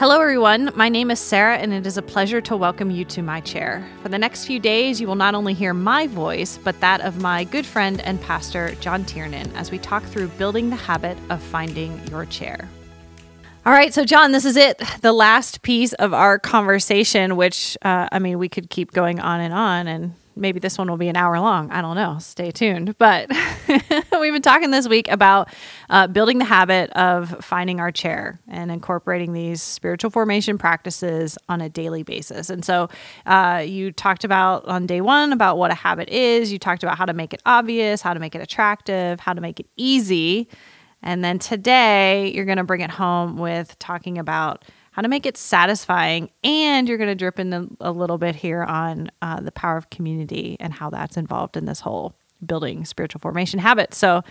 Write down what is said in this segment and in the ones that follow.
Hello, everyone. My name is Sarah, and it is a pleasure to welcome you to my chair. For the next few days, you will not only hear my voice, but that of my good friend and pastor, John Tiernan, as we talk through building the habit of finding your chair. All right, so John, this is it, the last piece of our conversation, which, uh, I mean, we could keep going on and on, and maybe this one will be an hour long. I don't know. Stay tuned. But we've been talking this week about uh, building the habit of finding our chair and incorporating these spiritual formation practices on a daily basis. And so uh, you talked about on day one about what a habit is. You talked about how to make it obvious, how to make it attractive, how to make it easy. And then today you're going to bring it home with talking about how to make it satisfying. And you're going to drip in a little bit here on uh, the power of community and how that's involved in this whole building spiritual formation habits. So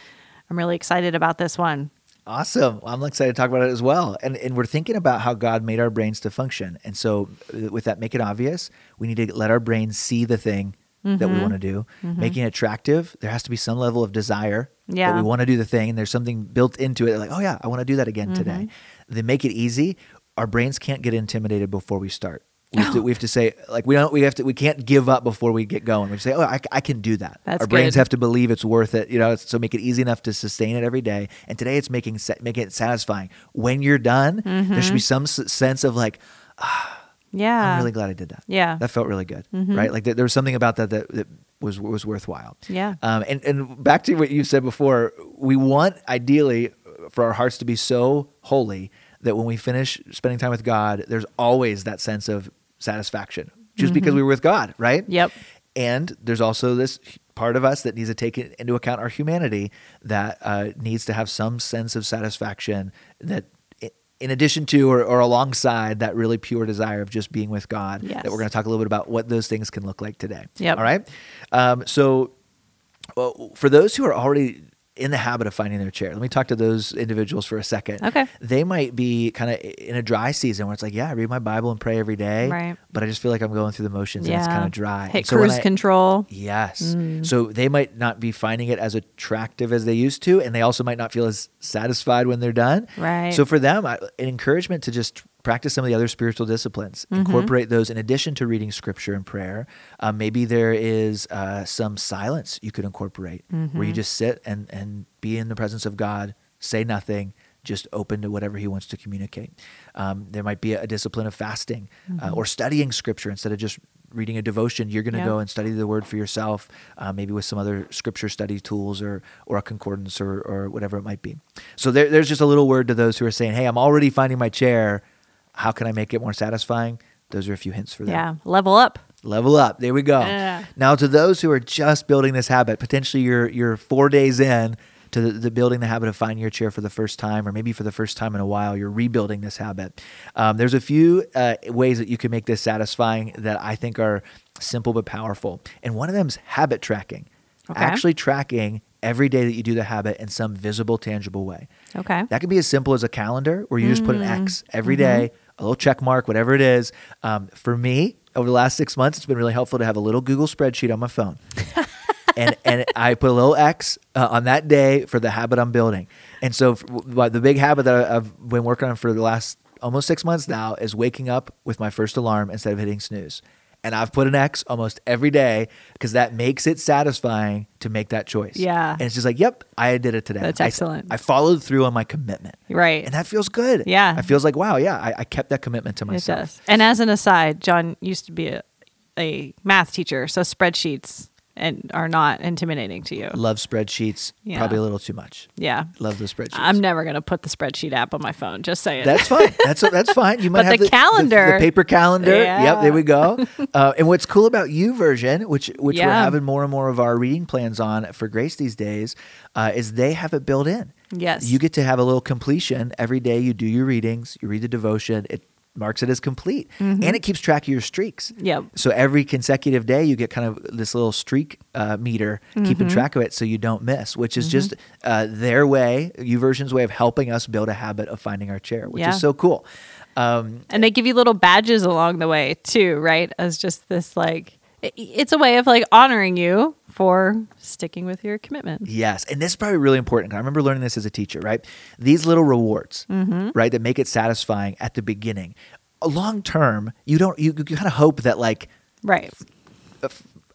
I'm really excited about this one. Awesome. Well, I'm excited to talk about it as well. And, and we're thinking about how God made our brains to function. And so, uh, with that, make it obvious. We need to let our brains see the thing mm-hmm. that we mm-hmm. want to do. Mm-hmm. Making it attractive, there has to be some level of desire yeah. that we want to do the thing. And there's something built into it like, oh, yeah, I want to do that again mm-hmm. today. Then make it easy our brains can't get intimidated before we start. We have, to, we have to say like we don't we have to we can't give up before we get going. We say oh I, I can do that. That's Our brains have to believe it's worth it. You know, so make it easy enough to sustain it every day. And today it's making making it satisfying. When you're done, mm-hmm. there should be some sense of like. Ah, yeah, I'm really glad I did that. Yeah, that felt really good, mm-hmm. right? Like th- there was something about that that, that was was worthwhile. Yeah. Um, and and back to what you said before, we want ideally for our hearts to be so holy that when we finish spending time with God, there's always that sense of satisfaction just mm-hmm. because we were with God, right? Yep. And there's also this part of us that needs to take into account our humanity that uh, needs to have some sense of satisfaction that in addition to or, or, alongside that really pure desire of just being with God, yes. that we're going to talk a little bit about what those things can look like today. Yep. All right. Um, so, well, for those who are already in the habit of finding their chair. Let me talk to those individuals for a second. Okay. They might be kind of in a dry season where it's like, yeah, I read my Bible and pray every day, right. but I just feel like I'm going through the motions yeah. and it's kind of dry. Hit so cruise I, control. Yes. Mm. So they might not be finding it as attractive as they used to, and they also might not feel as satisfied when they're done. Right. So for them, I, an encouragement to just practice some of the other spiritual disciplines mm-hmm. incorporate those in addition to reading scripture and prayer uh, maybe there is uh, some silence you could incorporate mm-hmm. where you mm-hmm. just sit and, and be in the presence of god say nothing just open to whatever he wants to communicate um, there might be a, a discipline of fasting uh, mm-hmm. uh, or studying scripture instead of just reading a devotion you're going to yeah. go and study the word for yourself uh, maybe with some other scripture study tools or or a concordance or, or whatever it might be so there, there's just a little word to those who are saying hey i'm already finding my chair how can I make it more satisfying? Those are a few hints for that. Yeah, level up. Level up. There we go. Yeah. Now, to those who are just building this habit, potentially you're you're four days in to the, the, building the habit of finding your chair for the first time, or maybe for the first time in a while, you're rebuilding this habit. Um, there's a few uh, ways that you can make this satisfying that I think are simple but powerful, and one of them is habit tracking. Okay. Actually tracking every day that you do the habit in some visible, tangible way. Okay. That could be as simple as a calendar where you mm. just put an X mm. every mm-hmm. day, a little check mark, whatever it is. Um, for me, over the last six months, it's been really helpful to have a little Google spreadsheet on my phone. and and I put a little X uh, on that day for the habit I'm building. And so, the big habit that I've been working on for the last almost six months now is waking up with my first alarm instead of hitting snooze and I've put an X almost every day because that makes it satisfying to make that choice. Yeah. And it's just like, yep, I did it today. That's excellent. I, followed through on my commitment. Right. And that feels good. Yeah. It feels like, wow, yeah, I, I kept that commitment to myself. It does. And as an aside, John used to be a, a math teacher, so spreadsheets and are not intimidating to you. Love spreadsheets. Yeah. Probably a little too much. Yeah. Love the spreadsheets. I'm never going to put the spreadsheet app on my phone. Just saying. That's fine. That's that's fine. You might but have the, the calendar, the, the, paper calendar. Yeah. Yep. There we go. uh, and what's cool about YouVersion, which which yeah. we're having more and more of our reading plans on for Grace these days, uh, is they have it built in. Yes. You get to have a little completion every day. You do your readings. You read the devotion. It marks it as complete mm-hmm. and it keeps track of your streaks yep so every consecutive day you get kind of this little streak uh, meter mm-hmm. keeping track of it so you don't miss which is mm-hmm. just uh, their way YouVersion's way of helping us build a habit of finding our chair which yeah. is so cool um, and they give you little badges along the way too right as just this like It's a way of like honoring you for sticking with your commitment. Yes, and this is probably really important. I remember learning this as a teacher, right? These little rewards, Mm-hmm. right, that make it satisfying at the beginning. Long term, you don't you, you kind of hope that like Right.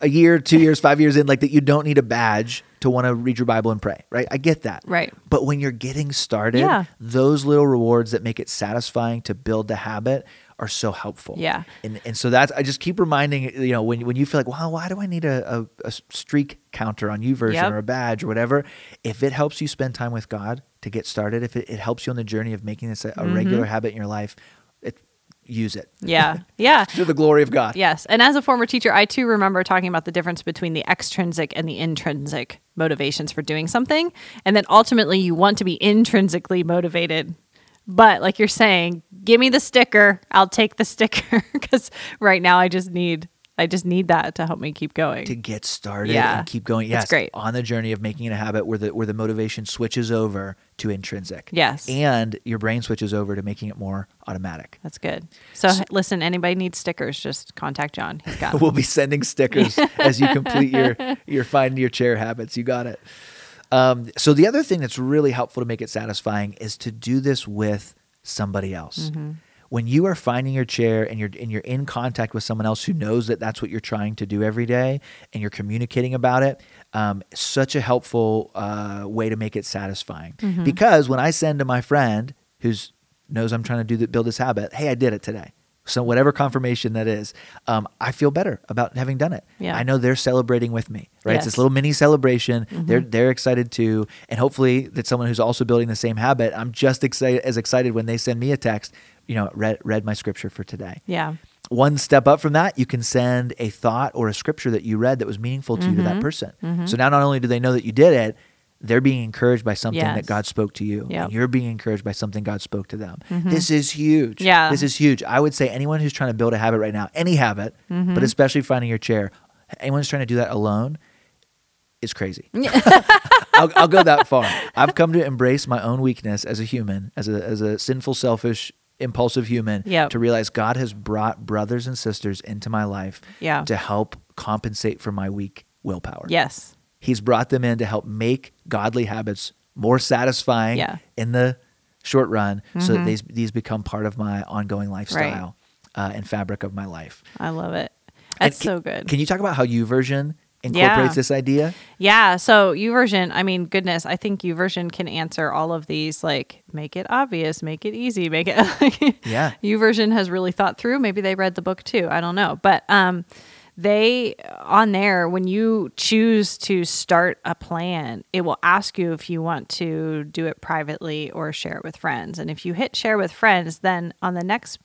a year, two years, five years in, like that you don't need a badge to want to read your Bible and pray, right? I get that. Right. But when you're getting started, Yeah. those little rewards that make it satisfying to build the habit are so helpful. Yeah. And and so that's I just keep reminding you know when when you feel like wow why do I need a, a, a streak counter on YouVersion Yep. or a badge or whatever if it helps you spend time with God to get started if it, it helps you on the journey of making this a, a Mm-hmm. regular habit in your life it use it Yeah. Yeah. to the glory of God. Yes. And as a former teacher, I too remember talking about the difference between the extrinsic and the intrinsic motivations for doing something. And then ultimately, you want to be intrinsically motivated. But like you're saying, give me the sticker. I'll take the sticker because right now I just need. I just need that to help me keep going. to get started Yeah. and keep going. It's Yes, great. on the journey of making it a habit where the where the motivation switches over to intrinsic. Yes. and your brain switches over to making it more automatic. That's good. So, h- listen, anybody needs stickers, just contact John. He's got. We'll be sending stickers as you complete your your find your chair habits. You got it. Um, so the other thing that's really helpful to make it satisfying is to do this with somebody else. Mm-hmm. When you are finding your chair and you're and you're in contact with someone else who knows that that's what you're trying to do every day, and you're communicating about it, um, such a helpful uh, way to make it satisfying. Mm-hmm. Because when I send to my friend who's knows I'm trying to do that, build this habit, hey, I did it today. So whatever confirmation that is, um, I feel better about having done it. Yeah. I know they're celebrating with me, right? It's this little mini celebration. They're they're excited too, and hopefully that someone who's also building the same habit. I'm just excited as excited when they send me a text. You know, read read my scripture for today. yeah. One step up from that, you can send a thought or a scripture that you read that was meaningful to you to Mm-hmm. that person. So now not only do they know that you did it, they're being encouraged by something Yes. that God spoke to you. Yep. And you're being encouraged by something God spoke to them. This is huge. Yeah. This is huge. I would say anyone who's trying to build a habit right now, any habit, Mm-hmm. but especially finding your chair, anyone who's trying to do that alone is crazy. I'll, I'll go that far. I've come to embrace my own weakness as a human, as a, as a sinful, selfish, impulsive human, Yep. to realize God has brought brothers and sisters into my life Yeah. to help compensate for my weak willpower. Yes. He's brought them in to help make godly habits more satisfying Yeah. Mm-hmm. in the short run so that these, these become part of my ongoing lifestyle uh, and fabric of my life. I love it. That's ca- so good. Can you talk about how YouVersion incorporates Yeah. this idea? Yeah. So YouVersion, I mean, goodness, I think YouVersion can answer all of these. Like, make it obvious, make it easy, make it. Yeah. YouVersion has really thought through. Maybe they read the book too. I don't know, but um, they on there when you choose to start a plan, it will ask you if you want to do it privately or share it with friends. And if you hit share with friends, then on the next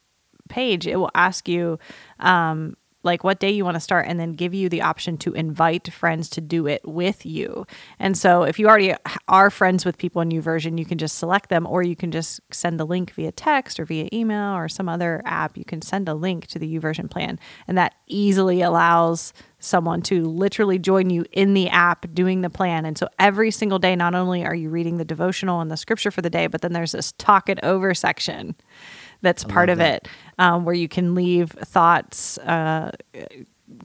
page, it will ask you um, like what day you want to start and then give you the option to invite friends to do it with you. And so if you already are friends with people in YouVersion, you can just select them or you can just send the link via text or via email or some other app. You can send a link to the YouVersion plan and that easily allows someone to literally join you in the app doing the plan. And so every single day, not only are you reading the devotional and the scripture for the day, but then there's this talk it over section that's part of that. it um, where you can leave thoughts, uh,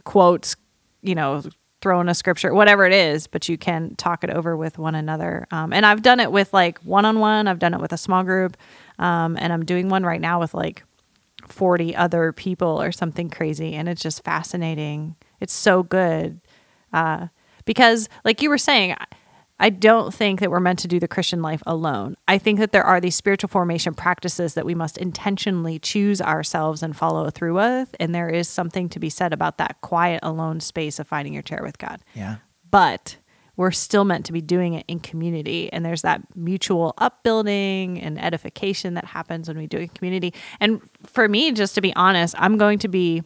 quotes, you know, throw in a scripture, whatever it is, but you can talk it over with one another. Um, and I've done it with like one on one, I've done it with a small group, um, and I'm doing one right now with like 40 other people or something crazy. And it's just fascinating. It's so good. Uh, because, like you were saying, I- don't think that we're meant to do the Christian life alone. I think that there are these spiritual formation practices that we must intentionally choose ourselves and follow through with. And there is something to be said about that quiet, alone space of finding your chair with God Yeah. but we're still meant to be doing it in community and there's that mutual upbuilding and edification that happens when we do it in community and for me just to be honest i'm going to be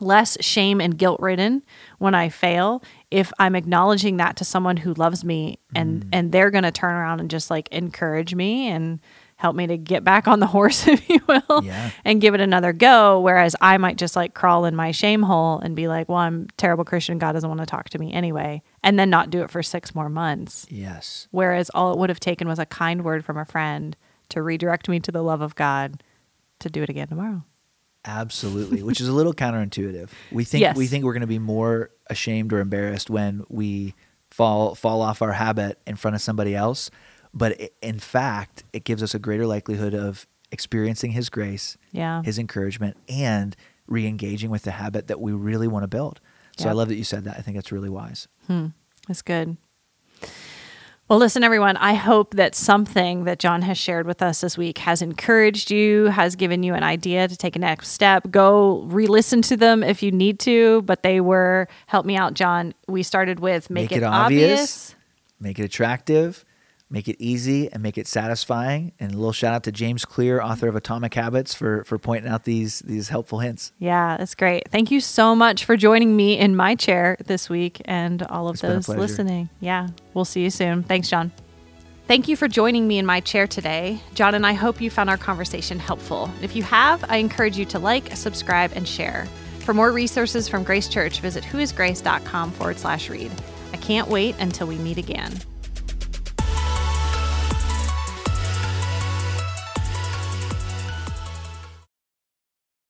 less shame and guilt ridden when i fail if i'm acknowledging that to someone who loves me and mm. and they're going to turn around and just like encourage me and help me to get back on the horse if you will Yeah. and give it another go. Whereas I might just like crawl in my shame hole and be like, well, I'm a terrible Christian. God doesn't want to talk to me anyway. And then not do it for six more months. Yes. Whereas all it would have taken was a kind word from a friend to redirect me to the love of God to do it again tomorrow. Absolutely, which is a little counterintuitive. We think Yes. we think we're going to be more ashamed or embarrassed when we fall fall off our habit in front of somebody else, but i in fact, it gives us a greater likelihood of experiencing his grace, Yeah. his encouragement and re-engaging with the habit that we really want to build. So I love that you said that. I think that's really wise. Hmm. That's good. Well, listen, everyone, I hope that something that John has shared with us this week has encouraged you, has given you an idea to take a next step. Go re listen to them if you need to, but they were, help me out, John. We started with make, Make it, it obvious. obvious. Make it attractive, make it easy, and make it satisfying. And a little shout out to James Clear, author of Atomic Habits, for for pointing out these these helpful hints. Yeah, that's great. Thank you so much for joining me in my chair this week and all of It's those listening. Yeah, we'll see you soon. Thanks, John. Thank you for joining me in my chair today. John and I hope you found our conversation helpful. If you have, I encourage you to like, subscribe, and share. For more resources from Grace Church, visit whoisgrace.com forward slash read. I can't wait until we meet again.